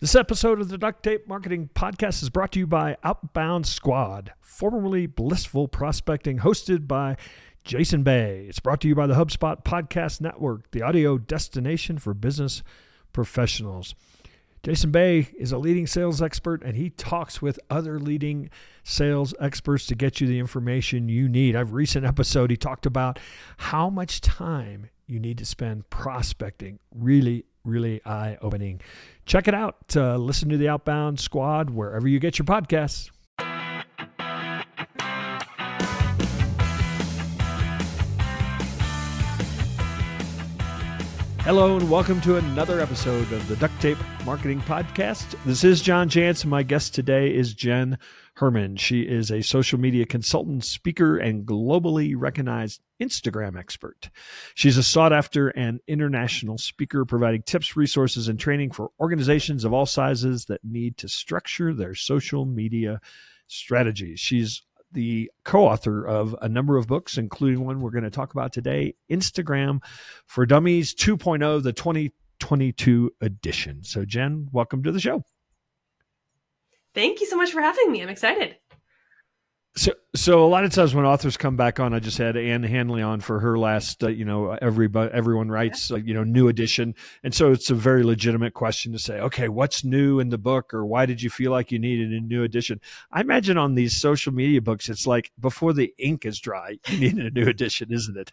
This episode of the Duct Tape Marketing Podcast is brought to you by Outbound Squad, formerly Blissful Prospecting, hosted by Jason Bay. It's brought to you by the HubSpot Podcast Network, the audio destination for business professionals. Jason Bay is a leading sales expert and he talks with other leading sales experts to get you the information you need. I've recent episode he talked about how much time you need to spend prospecting. Really really eye opening. Check it out. Uh, listen to the Outbound Squad wherever you get your podcasts. Hello and welcome to another episode of the Duct Tape Marketing Podcast. This is John Jantsch. My guest today is Jenn Herman. She is a social media consultant, speaker, and globally recognized Instagram expert. She's a sought after and international speaker, providing tips, resources, and training for organizations of all sizes that need to structure their social media strategies. She's the co author of a number of books, including one we're going to talk about today Instagram for Dummies 2.0, the 2022 edition. So, Jenn, welcome to the show. Thank you so much for having me. I'm excited. So, so a lot of times when authors come back on, I just had Ann Handley on for her last, uh, you know, everybody, everyone writes, uh, you know, new edition. And so it's a very legitimate question to say, okay, what's new in the book or why did you feel like you needed a new edition? I imagine on these social media books, it's like before the ink is dry, you need a new edition, isn't it?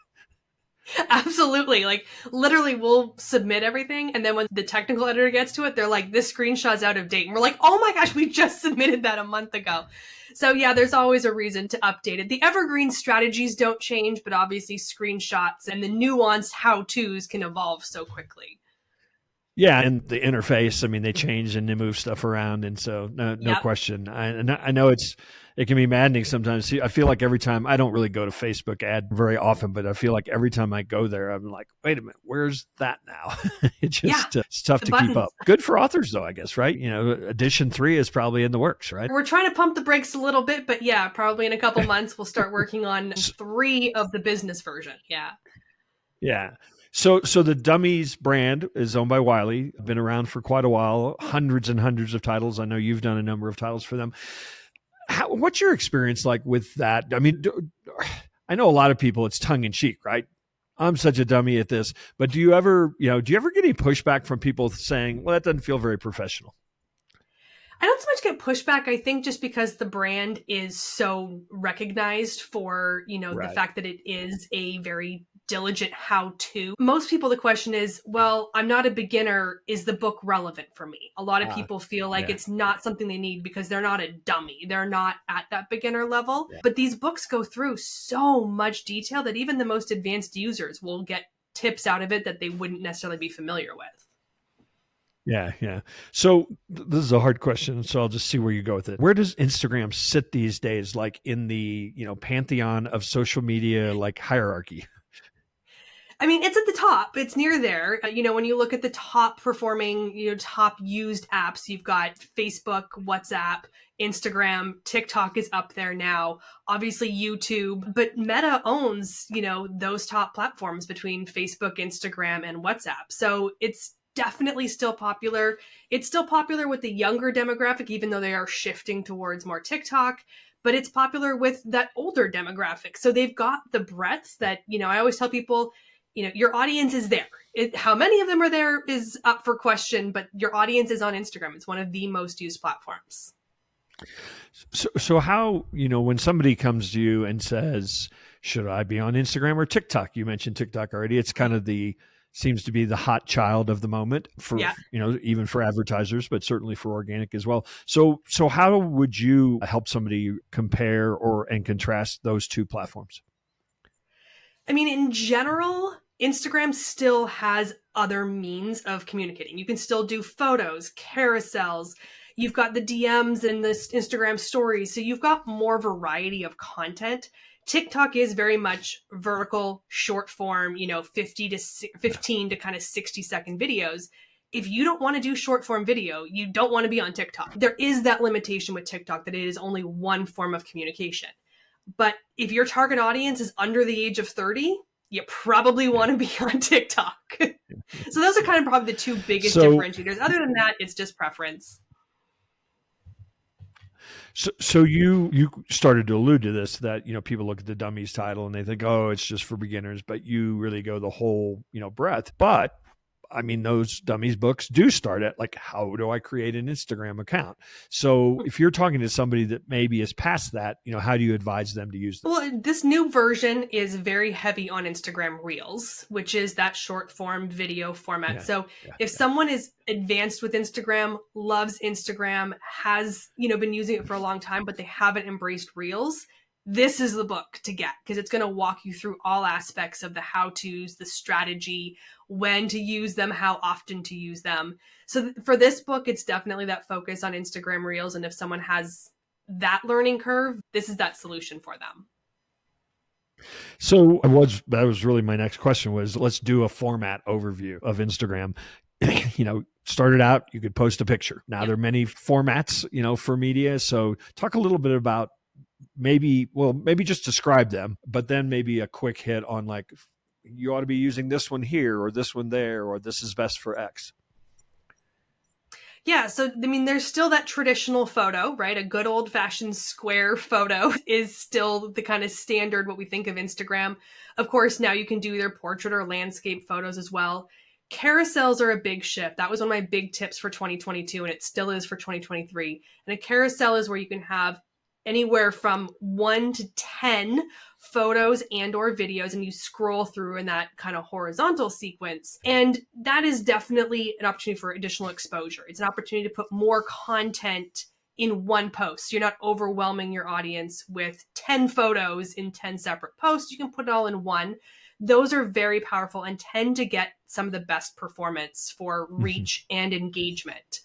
Absolutely. Like literally we'll submit everything and then when the technical editor gets to it, they're like, this screenshot's out of date. And we're like, oh my gosh, we just submitted that a month ago. So yeah, there's always a reason to update it. The evergreen strategies don't change, but obviously screenshots and the nuanced how-tos can evolve so quickly. Yeah, and the interface, I mean, they change and they move stuff around, and so no, no yep. question. I, I know it's it can be maddening sometimes. I feel like every time I don't really go to Facebook ad very often, but I feel like every time I go there, I'm like, wait a minute, where's that now? it's just yeah, uh, it's tough to buttons. keep up. Good for authors though, I guess, right? You know, edition three is probably in the works, right? We're trying to pump the brakes a little bit, but yeah, probably in a couple months we'll start working on three of the business version. Yeah. Yeah. So, so the Dummies brand is owned by Wiley. Been around for quite a while. Hundreds and hundreds of titles. I know you've done a number of titles for them. How, what's your experience like with that? I mean, do, I know a lot of people. It's tongue in cheek, right? I'm such a dummy at this. But do you ever, you know, do you ever get any pushback from people saying, "Well, that doesn't feel very professional"? I don't so much get pushback. I think just because the brand is so recognized for, you know, right. the fact that it is a very diligent how to. Most people, the question is, well, I'm not a beginner. Is the book relevant for me? A lot of uh, people feel like yeah. it's not something they need because they're not a dummy. They're not at that beginner level. Yeah. But these books go through so much detail that even the most advanced users will get tips out of it that they wouldn't necessarily be familiar with. Yeah, yeah. So th- this is a hard question, so I'll just see where you go with it. Where does Instagram sit these days, like in the you know pantheon of social media, like hierarchy? I mean, it's at the top. It's near there. Uh, you know, when you look at the top performing, you know, top used apps, you've got Facebook, WhatsApp, Instagram, TikTok is up there now. Obviously YouTube, but Meta owns, you know, those top platforms between Facebook, Instagram, and WhatsApp. So it's definitely still popular. It's still popular with the younger demographic, even though they are shifting towards more TikTok but it's popular with that older demographic. So they've got the breadth that, you know, I always tell people you know your audience is there. It, how many of them are there is up for question but your audience is on instagram. It's one of the most used platforms. So, so how you know when somebody comes to you and says should i be on instagram or tiktok? You mentioned tiktok already. It's kind of the seems to be the hot child of the moment for yeah. you know even for advertisers but certainly for organic as well so so how would you help somebody compare or and contrast those two platforms i mean in general Instagram still has other means of communicating. You can still do photos, carousels. You've got the DMs and the Instagram stories. So you've got more variety of content. TikTok is very much vertical, short form, you know, 50 to 15 to kind of 60 second videos. If you don't want to do short form video, you don't want to be on TikTok. There is that limitation with TikTok that it is only one form of communication. But if your target audience is under the age of 30, you probably want to be on TikTok. so those are kind of probably the two biggest So- differentiators. Other than that, it's just preference. So, so you you started to allude to this that you know people look at the dummies title and they think oh it's just for beginners, but you really go the whole you know breadth. But I mean those dummies books do start at like how do I create an Instagram account? So hmm. if you're talking to somebody that maybe is past that, you know how do you advise them to use them? Well, this new version is very heavy on Instagram Reels, which is that short form video format. Yeah, so Yeah, if someone is advanced with Instagram, loves Instagram, has, you know, been using it for a long time but they haven't embraced Reels, this is the book to get because it's going to walk you through all aspects of the how-tos, the strategy, when to use them, how often to use them. So th- for this book, it's definitely that focus on Instagram Reels and if someone has that learning curve, this is that solution for them. So I was that was really my next question was let's do a format overview of Instagram. you know, started out you could post a picture. Now Yep. there are many formats, you know, for media. So talk a little bit about maybe well, maybe just describe them, but then maybe a quick hit on like you ought to be using this one here or this one there or this is best for X. Yeah, so I mean, there's still that traditional photo, right? A good old fashioned square photo is still the kind of standard what we think of Instagram. Of course, now you can do either portrait or landscape photos as well. Carousels are a big shift. That was one of my big tips for 2022, and it still is for 2023. And a carousel is where you can have anywhere from one to 10 photos and or videos and you scroll through in that kind of horizontal sequence. And that is definitely an opportunity for additional exposure. It's an opportunity to put more content in one post. You're not overwhelming your audience with 10 photos in 10 separate posts. You can put it all in one. Those are very powerful and tend to get some of the best performance for mm-hmm. reach and engagement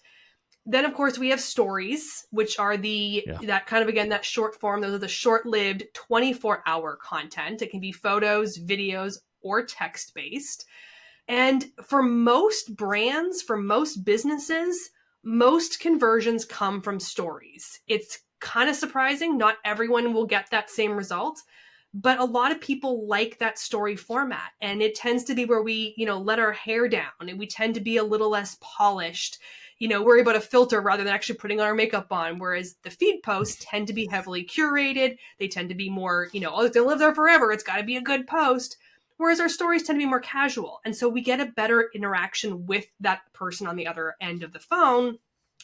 then of course we have stories which are the Yeah. that kind of again that short form. Those are the short-lived 24 hour content. It can be photos videos or text based and for most brands for most businesses most conversions come from stories. It's kind of surprising. Not everyone will get that same result but a lot of people like that story format. And it tends to be where we you know let our hair down and we tend to be a little less polished you know, worry about a filter rather than actually putting our makeup on. Whereas the feed posts tend to be heavily curated. They tend to be more, you know, oh, gonna live there forever. It's got to be a good post. Whereas our stories tend to be more casual. And so we get a better interaction with that person on the other end of the phone.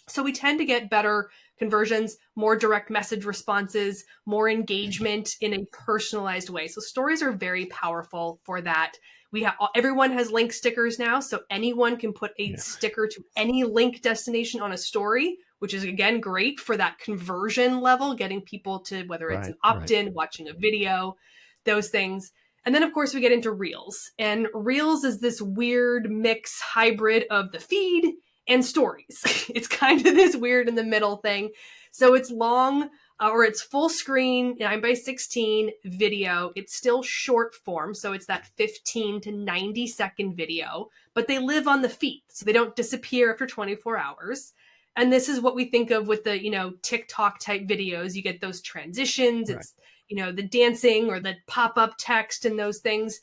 So we tend to get better conversions, more direct message responses, more engagement in a personalized way. So stories are very powerful for that. We have everyone has link stickers now, so anyone can put a Yeah. sticker to any link destination on a story, which is again great for that conversion level, getting people to whether it's an Right, right. opt-in, watching a video, those things. And then of course we get into Reels. And Reels is this weird mix hybrid of the feed and stories. it's kind of this weird in the middle thing. So it's long Uh, or it's full screen 9 by 16 video. It's still short form, so it's that 15 to 90 second video, but they live on the feed, so they don't disappear after 24 hours. And this is what we think of with the, you know, TikTok type videos. You get those transitions, Right. it's, you know, the dancing or the pop up text and those things.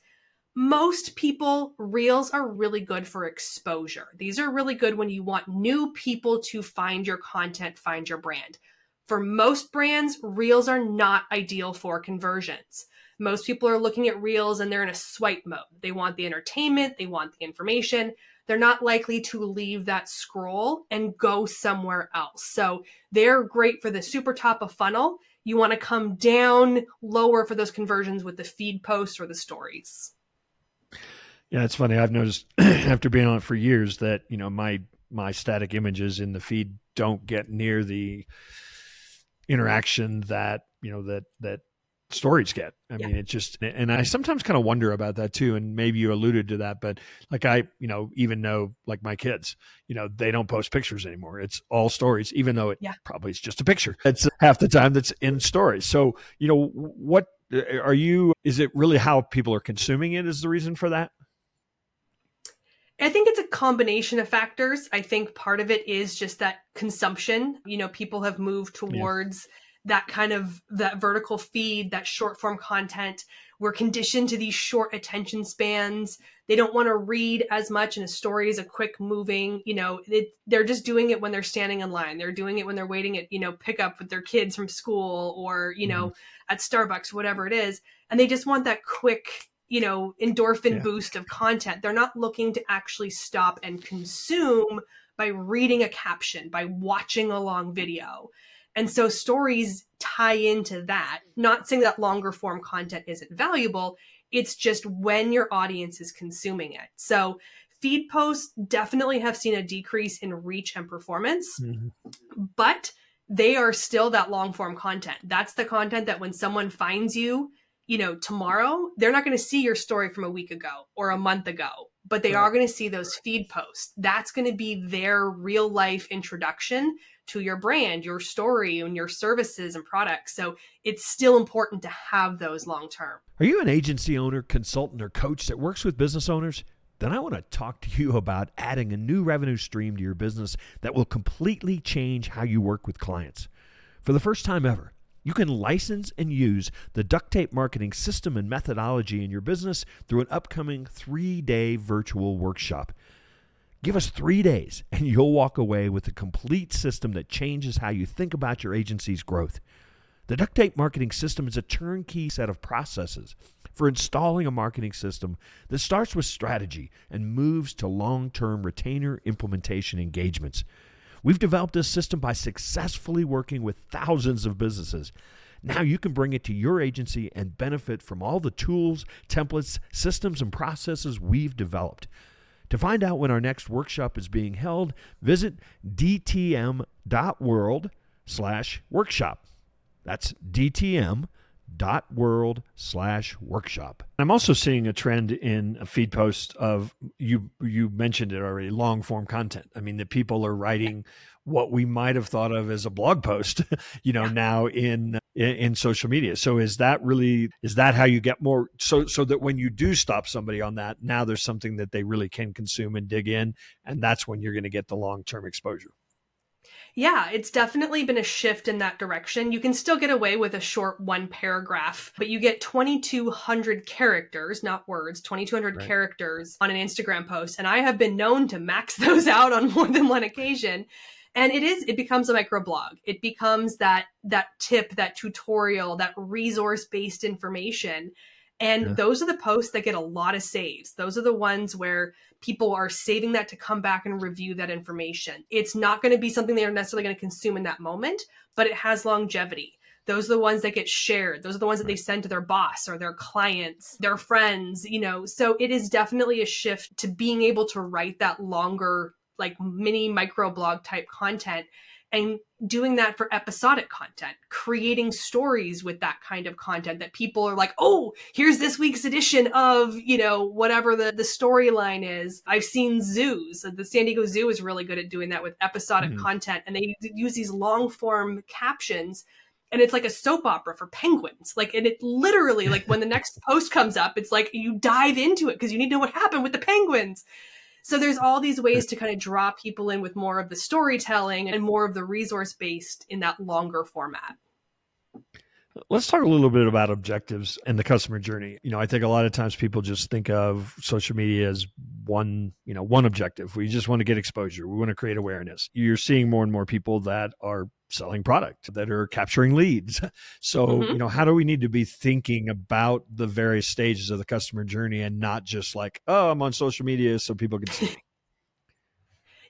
Most people, reels are really good for exposure. These are really good when you want new people to find your content, find your brand. For most brands, reels are not ideal for conversions. Most people are looking at reels and they're in a swipe mode. They want the entertainment, they want the information. They're not likely to leave that scroll and go somewhere else. So they're great for the super top of funnel. You want to come down lower for those conversions with the feed posts or the stories. Yeah, it's funny. I've noticed after being on it for years that you know my my static images in the feed don't get near the interaction that you know that that stories get. I Yeah. mean, it just and I sometimes kind of wonder about that too. And maybe you alluded to that, but like I, you know, even know like my kids, you know, they don't post pictures anymore. It's all stories, even though it Yeah. probably is just a picture. It's half the time that's in stories. So you know, what are you? Is it really how people are consuming it? Is the reason for that? I think it's a combination of factors. I think part of it is just that consumption. You know, people have moved towards that kind of that vertical feed, that short form content. We're conditioned to these short attention spans. They don't want to read as much, and a story is a quick moving. You know, it, they're just doing it when they're standing in line. They're doing it when they're waiting at you know pickup with their kids from school, or you know mm-hmm. at Starbucks, whatever it is, and they just want that quick you know endorphin yeah. boost of content. They're not looking to actually stop and consume by reading a caption, by watching a long video. And so stories tie into that. Not saying that longer form content isn't valuable, it's just when your audience is consuming it. So feed posts definitely have seen a decrease in reach and performance, mm-hmm. but they are still that long form content. That's the content that when someone finds you, you know, tomorrow, they're not going to see your story from a week ago or a month ago, but they right. are going to see those feed posts. That's going to be their real life introduction to your brand, your story, and your services and products. So it's still important to have those long term. Are you an agency owner, consultant, or coach that works with business owners? Then I want to talk to you about adding a new revenue stream to your business that will completely change how you work with clients. For the first time ever, you can license and use the duct tape marketing system and methodology in your business through an upcoming three day virtual workshop. Give us three days and you'll walk away with a complete system that changes how you think about your agency's growth. The duct tape marketing system is a turnkey set of processes for installing a marketing system that starts with strategy and moves to long term retainer implementation engagements. We've developed this system by successfully working with thousands of businesses. Now you can bring it to your agency and benefit from all the tools, templates, systems, and processes we've developed. To find out when our next workshop is being held, visit dtm.world slash workshop. That's DTM dot world slash workshop. I'm also seeing a trend in a feed post of you you mentioned it already, long form content. I mean, that people are writing what we might have thought of as a blog post, you know, now in, in, in social media. So is that really is that how you get more so so that when you do stop somebody on that, now there's something that they really can consume and dig in and that's when you're going to get the long-term exposure. Yeah, it's definitely been a shift in that direction. You can still get away with a short one paragraph, but you get 2200 characters, not words, 2200 right. characters on an Instagram post. And I have been known to max those out on more than one occasion and it is it becomes a microblog it becomes that that tip that tutorial that resource based information and yeah. those are the posts that get a lot of saves. Those are the ones where people are saving that to come back and review that information. It's not going to be something they're necessarily going to consume in that moment but it has longevity. Those are the ones that get shared. Those are the ones that they send to their boss or their clients their friends you know? So it is definitely a shift to being able to write that longer like mini micro blog type content and doing that for episodic content, creating stories with that kind of content that people are like, oh, here's this week's edition of, you know, whatever the, the storyline is. I've seen zoos. The San Diego Zoo is really good at doing that with episodic mm-hmm. content, and they use these long form captions. And it's like a soap opera for penguins. Like, and it literally, like, when the next post comes up, it's like you dive into it because you need to know what happened with the penguins. So there's all these ways to kind of draw people in with more of the storytelling and more of the resource based in that longer format. Let's talk a little bit about objectives and the customer journey. You know, I think a lot of times people just think of social media as one, you know, one objective. We just want to get exposure. We want to create awareness. You're seeing more and more people that are selling product that are capturing leads. So, mm-hmm. you know, how do we need to be thinking about the various stages of the customer journey and not just like, oh, I'm on social media so people can see me?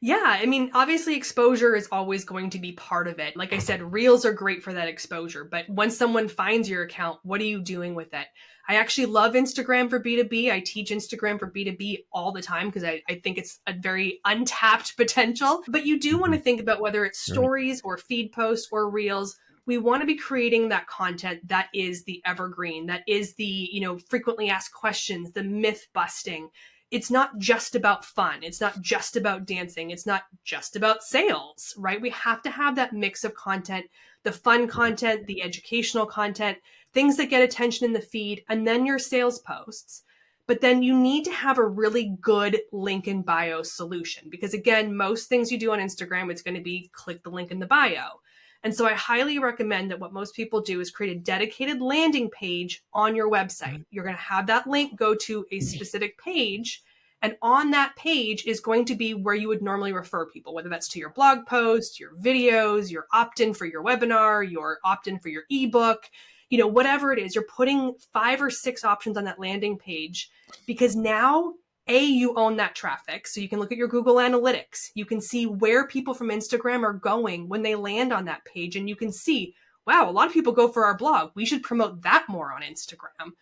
Yeah, I mean, obviously, exposure is always going to be part of it. Like I said, reels are great for that exposure. But once someone finds your account, what are you doing with it? I actually love Instagram for B2B. I teach Instagram for B2B all the time because I, I think it's a very untapped potential. But you do want to mm-hmm. think about whether it's stories or feed posts or reels we want to be creating that content that is the evergreen that is the you know frequently asked questions the myth busting it's not just about fun it's not just about dancing it's not just about sales right we have to have that mix of content the fun content the educational content things that get attention in the feed, and then your sales posts. But then you need to have a really good link in bio solution because, again, most things you do on Instagram, it's going to be click the link in the bio. And so I highly recommend that what most people do is create a dedicated landing page on your website. Mm-hmm. You're going to have that link go to a specific page. And on that page is going to be where you would normally refer people, whether that's to your blog post, your videos, your opt in for your webinar, your opt in for your ebook, you know, whatever it is. You're putting five or six options on that landing page because now a, you own that traffic. So you can look at your Google Analytics. You can see where people from Instagram are going when they land on that page. And you can see, wow, a lot of people go for our blog. We should promote that more on Instagram.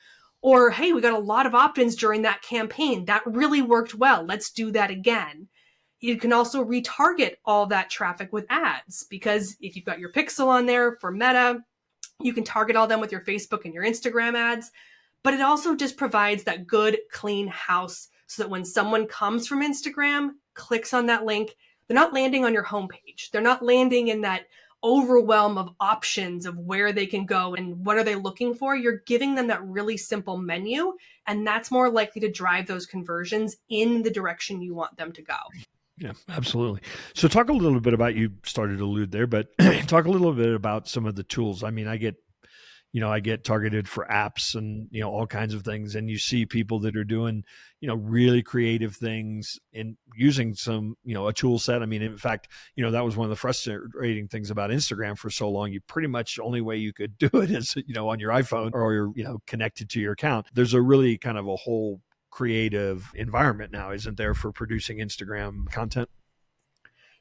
Or, hey, we got a lot of opt ins during that campaign. That really worked well. Let's do that again. You can also retarget all that traffic with ads because if you've got your pixel on there for Meta, you can target all them with your Facebook and your Instagram ads. But it also just provides that good, clean house so that when someone comes from Instagram, clicks on that link, they're not landing on your homepage. They're not landing in that overwhelm of options of where they can go and what are they looking for. You're giving them that really simple menu, and that's more likely to drive those conversions in the direction you want them to go. Yeah, absolutely. So, talk a little bit about you started to allude there, but talk a little bit about some of the tools. I mean, I get you know, I get targeted for apps and, you know, all kinds of things. And you see people that are doing, you know, really creative things and using some, you know, a tool set. I mean, in fact, you know, that was one of the frustrating things about Instagram for so long. You pretty much only way you could do it is, you know, on your iPhone or you're, you know, connected to your account. There's a really kind of a whole creative environment now, isn't there, for producing Instagram content?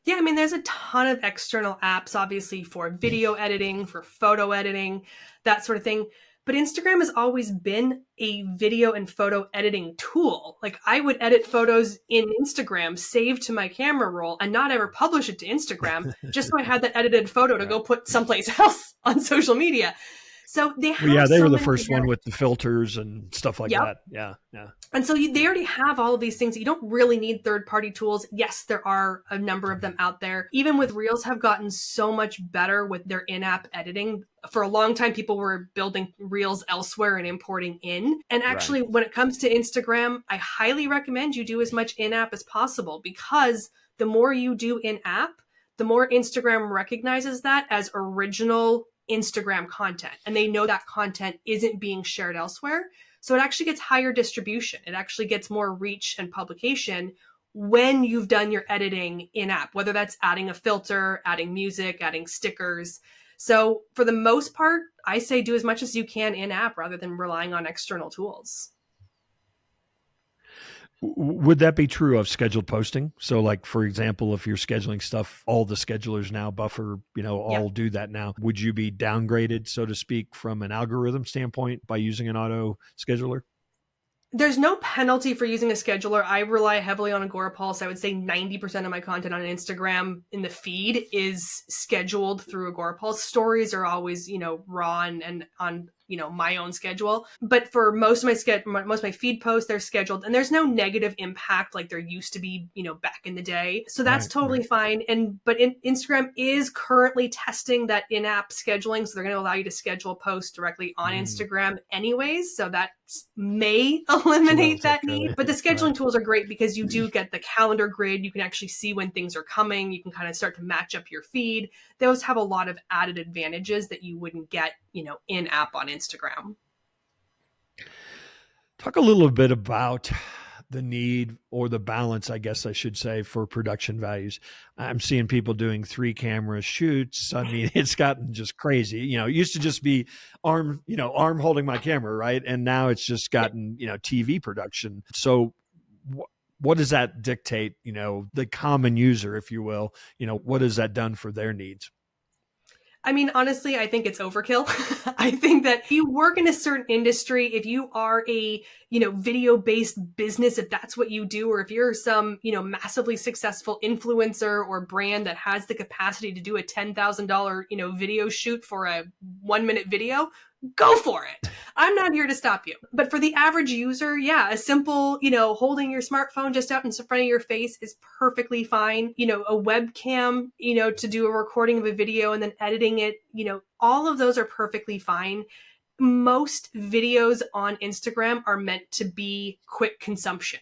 Yeah, I mean, there's a ton of external apps, obviously, for video editing, for photo editing, that sort of thing. But Instagram has always been a video and photo editing tool. Like, I would edit photos in Instagram, save to my camera roll, and not ever publish it to Instagram, just so I had that edited photo to go put someplace else on social media. So they have. Well, yeah, they so were the first one with the filters and stuff like yep. that. Yeah, yeah. And so you, they already have all of these things. You don't really need third party tools. Yes, there are a number of them out there. Even with Reels, have gotten so much better with their in app editing. For a long time, people were building Reels elsewhere and importing in. And actually, right. when it comes to Instagram, I highly recommend you do as much in app as possible because the more you do in app, the more Instagram recognizes that as original Instagram content and they know that content isn't being shared elsewhere. So it actually gets higher distribution. It actually gets more reach and publication when you've done your editing in app, whether that's adding a filter, adding music, adding stickers. So for the most part, I say do as much as you can in app rather than relying on external tools. Would that be true of scheduled posting? So, like for example, if you're scheduling stuff, all the schedulers now, Buffer, you know, all do that now. Would you be downgraded, so to speak, from an algorithm standpoint by using an auto scheduler? There's no penalty for using a scheduler. I rely heavily on Agorapulse. I would say 90% of my content on Instagram in the feed is scheduled through Agorapulse. Stories are always, you know, raw and, and on you know my own schedule. But for most of my schedule most of my feed posts they're scheduled and there's no negative impact like there used to be you know back in the day. So that's right, totally right. fine. And but in, instagram is currently testing that in-app scheduling so they're going to allow you to schedule posts directly on mm. instagram anyways so that may eliminate that need. but the scheduling right. tools are great because you do get the calendar grid. You can actually see when things are coming. You can kind of start to match up your feed. Those have a lot of added advantages that you wouldn't get you know in app on Instagram. Talk a little bit about the need or the balance, I guess I should say, for production values. I'm seeing people doing three camera shoots. I mean, it's gotten just crazy. You know, it used to just be arm, you know, arm holding my camera, right? And now it's just gotten, you know, TV production. So, wh- what does that dictate, you know, the common user, if you will? You know, what has that done for their needs? I mean, honestly, I think it's overkill. I think that if you work in a certain industry, if you are a, you know, video based business, if that's what you do, or if you're some, you know, massively successful influencer or brand that has the capacity to do a $10,000, you know, video shoot for a one minute video, go for it. I'm not here to stop you. But for the average user, yeah, a simple, you know, holding your smartphone just out in front of your face is perfectly fine. You know, a webcam, you know, to do a recording of a video and then editing it, you know, all of those are perfectly fine. Most videos on Instagram are meant to be quick consumption.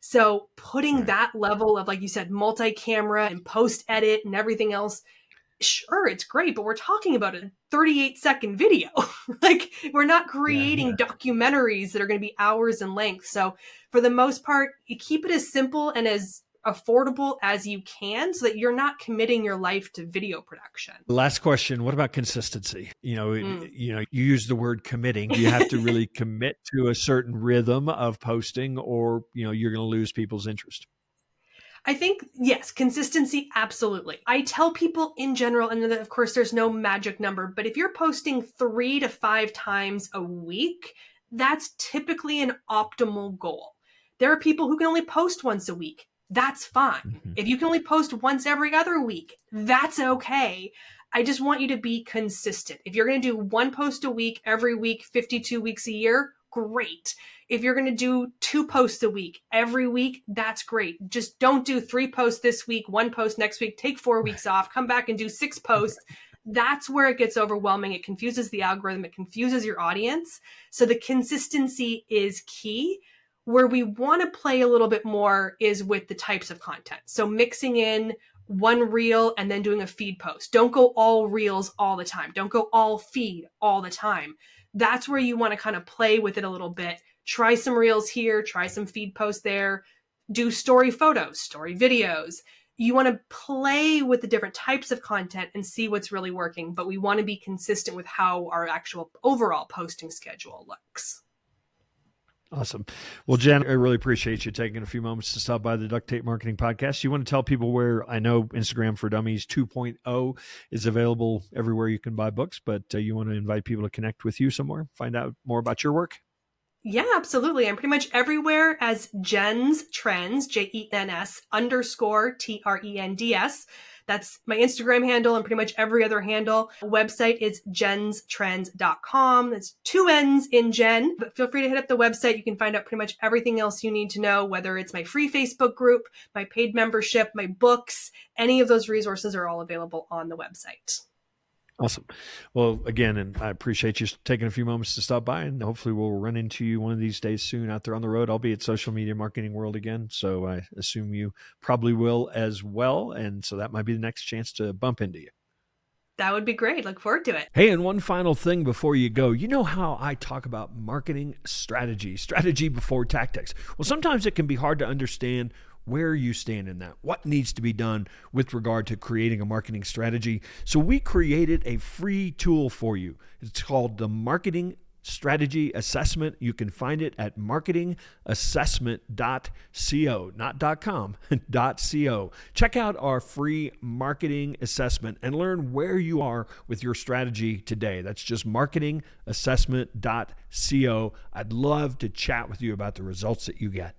So putting that level of, like you said, multi camera and post edit and everything else sure it's great but we're talking about a 38 second video like we're not creating yeah, yeah. documentaries that are going to be hours in length so for the most part you keep it as simple and as affordable as you can so that you're not committing your life to video production. Last question, what about consistency? You know, mm. you know, you use the word committing. You have to really commit to a certain rhythm of posting or, you know, you're going to lose people's interest? I think, yes, consistency, absolutely. I tell people in general, and of course, there's no magic number, but if you're posting three to five times a week, that's typically an optimal goal. There are people who can only post once a week that's fine. Mm-hmm. If you can only post once every other week, that's okay. I just want you to be consistent. If you're going to do one post a week every week, 52 weeks a year, great. If you're going to do two posts a week every week, that's great. Just don't do three posts this week, one post next week, take four weeks off, come back and do six posts. That's where it gets overwhelming. It confuses the algorithm, it confuses your audience. So the consistency is key where we want to play a little bit more is with the types of content. So mixing in one reel and then doing a feed post. Don't go all reels all the time. Don't go all feed all the time. That's where you want to kind of play with it a little bit. Try some reels here, try some feed posts there, do story photos, story videos. You want to play with the different types of content and see what's really working, but we want to be consistent with how our actual overall posting schedule looks. Awesome. Well, Jenn, I really appreciate you taking a few moments to stop by the Duct Tape Marketing Podcast. You want to tell people where I know Instagram for Dummies 2.0 is available everywhere you can buy books, but uh, you want to invite people to connect with you somewhere, find out more about your work? Yeah, absolutely. I'm pretty much everywhere as Jenn's Trends, J E N S underscore T R E N D S. That's my Instagram handle and pretty much every other handle. Website is jennstrends.com. That's two N's in Jenn, but feel free to hit up the website. You can find out pretty much everything else you need to know, whether it's my free Facebook group, my paid membership, my books, any of those resources are all available on the website. Awesome. Well, again, and I appreciate you taking a few moments to stop by, and hopefully we'll run into you one of these days soon out there on the road. I'll be at Social Media Marketing World again, so I assume you probably will as well, and so that might be the next chance to bump into you. That would be great. Look forward to it. Hey, and one final thing before you go. You know how I talk about marketing strategy, strategy before tactics. Well, sometimes it can be hard to understand where you stand in that, what needs to be done with regard to creating a marketing strategy. So, we created a free tool for you. It's called the Marketing Strategy Assessment. You can find it at marketingassessment.co, not .com, .co. Check out our free marketing assessment and learn where you are with your strategy today. That's just marketingassessment.co. I'd love to chat with you about the results that you get.